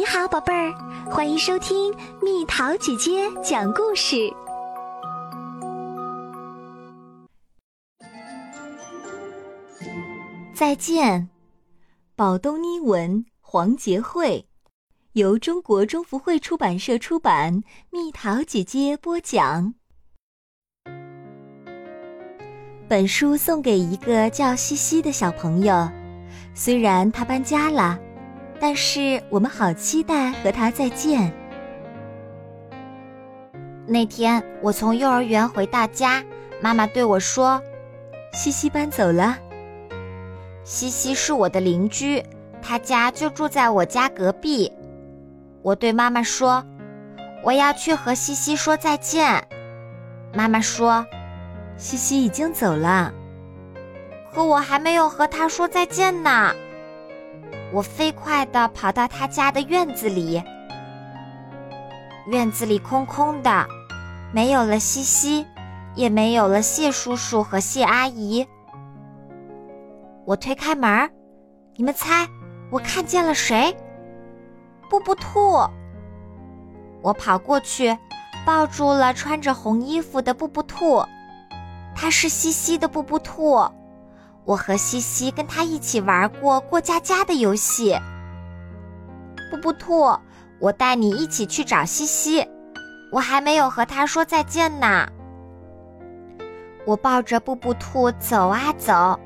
你好，宝贝儿，欢迎收听蜜桃姐姐讲故事。再见，宝东妮文，黄杰慧，由中国中福会出版社出版，蜜桃姐姐播讲。本书送给一个叫西西的小朋友，虽然他搬家了。但是我们好期待和他再见。那天我从幼儿园回到家，妈妈对我说：“西西搬走了。”西西是我的邻居，他家就住在我家隔壁。我对妈妈说：“我要去和西西说再见。”妈妈说：“西西已经走了。”可我还没有和他说再见呢。我飞快地跑到他家的院子里，院子里空空的，没有了西西，也没有了谢叔叔和谢阿姨。我推开门，你们猜我看见了谁？布布兔！我跑过去，抱住了穿着红衣服的布布兔，它是西西的布布兔。我和西西跟他一起玩过过家家的游戏。布布兔，我带你一起去找西西。我还没有和他说再见呢。我抱着布布兔走啊走，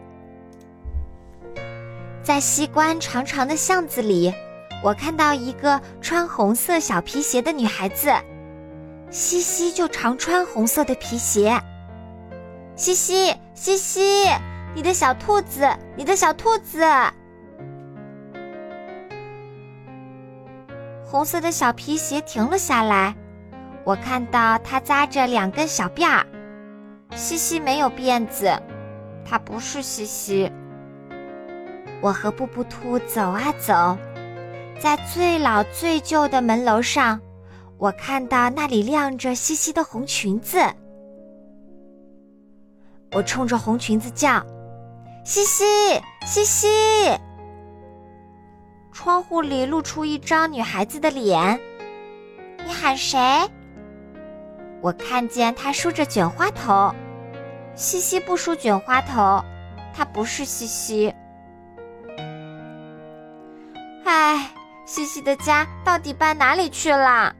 在西关长长的巷子里，我看到一个穿红色小皮鞋的女孩子。西西就常穿红色的皮鞋。西西，西西。你的小兔子，你的小兔子，红色的小皮鞋停了下来。我看到它扎着两根小辫儿。西西没有辫子，它不是西西。我和布布兔走啊走，在最老最旧的门楼上，我看到那里晾着西西的红裙子。我冲着红裙子叫。西西，西西。窗户里露出一张女孩子的脸。你喊谁？我看见她梳着卷花头。西西不梳卷花头，她不是西西。唉，西西的家到底搬哪里去了？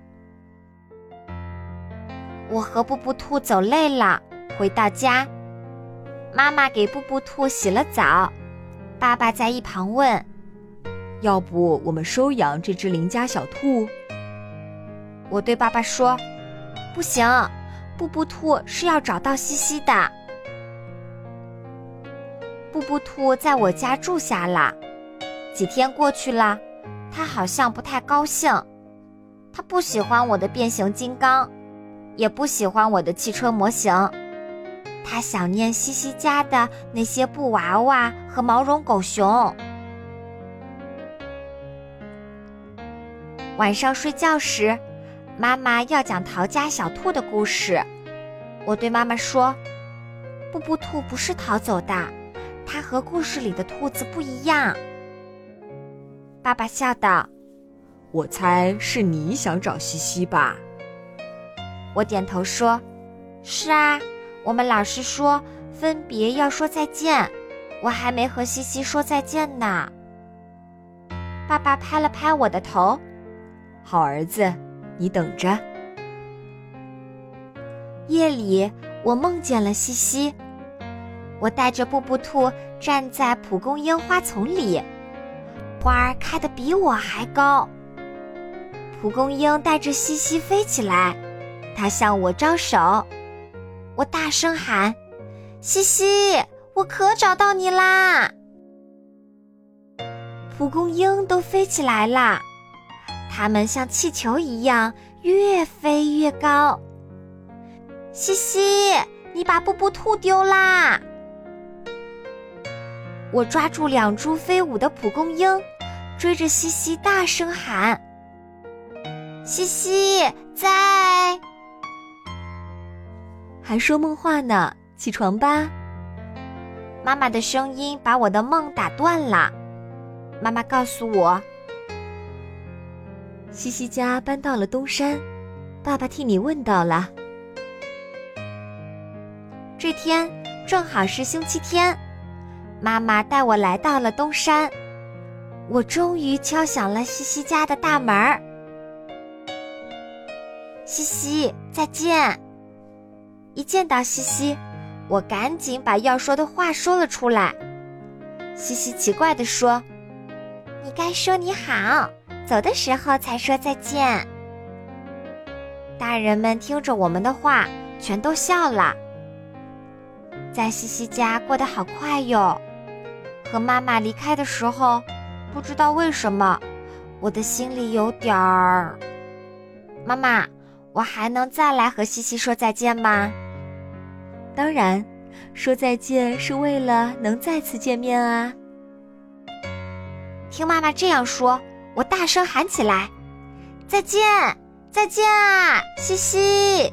我和布布兔走累了，回到家。妈妈给布布兔洗了澡，爸爸在一旁问：“要不我们收养这只邻家小兔？”我对爸爸说：“不行，布布兔是要找到西西的。”布布兔在我家住下了，几天过去了，他好像不太高兴，他不喜欢我的变形金刚，也不喜欢我的汽车模型。他想念西西家的那些布娃娃和毛绒狗熊。晚上睡觉时，妈妈要讲逃家小兔的故事。我对妈妈说：“布布兔不是逃走的，它和故事里的兔子不一样。”爸爸笑道：“我猜是你想找西西吧？”我点头说：“是啊。”我们老师说分别要说再见，我还没和西西说再见呢。爸爸拍了拍我的头，好儿子，你等着。夜里，我梦见了西西，我带着布布兔站在蒲公英花丛里，花儿开得比我还高。蒲公英带着西西飞起来，它向我招手。我大声喊：“西西，我可找到你啦！”蒲公英都飞起来啦，它们像气球一样越飞越高。西西，你把布布兔丢啦！我抓住两株飞舞的蒲公英，追着西西大声喊：“西西，在！”还说梦话呢，起床吧！妈妈的声音把我的梦打断了。妈妈告诉我，西西家搬到了东山，爸爸替你问到了。这天正好是星期天，妈妈带我来到了东山，我终于敲响了西西家的大门。西西，再见！一见到西西，我赶紧把要说的话说了出来。西西奇怪地说：“你该说你好，走的时候才说再见。”大人们听着我们的话，全都笑了。在西西家过得好快哟，和妈妈离开的时候，不知道为什么，我的心里有点儿……妈妈，我还能再来和西西说再见吗？当然，说再见是为了能再次见面啊！听妈妈这样说，我大声喊起来：“再见，再见啊，西西！”“